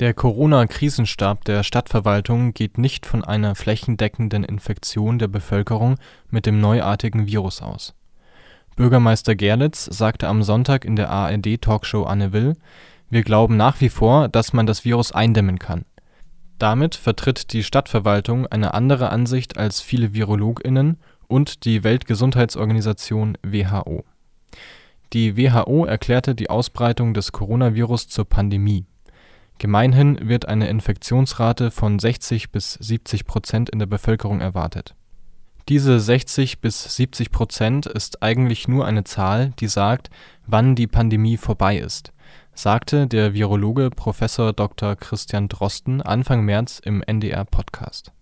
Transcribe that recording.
Der Corona-Krisenstab der Stadtverwaltung geht nicht von einer flächendeckenden Infektion der Bevölkerung mit dem neuartigen Virus aus. Bürgermeister Gerlitz sagte am Sonntag in der ARD-Talkshow Anne Will: „ Wir glauben nach wie vor, dass man das Virus eindämmen kann. “Damit vertritt die Stadtverwaltung eine andere Ansicht als viele VirologInnen und die Weltgesundheitsorganisation (WHO). Die WHO erklärte die Ausbreitung des Coronavirus zur Pandemie. Gemeinhin wird eine Infektionsrate von 60 bis 70 Prozent in der Bevölkerung erwartet. Diese 60 bis 70 Prozent ist eigentlich nur eine Zahl, die sagt, wann die Pandemie vorbei ist, sagte der Virologe Prof. Dr. Christian Drosten Anfang März im NDR-Podcast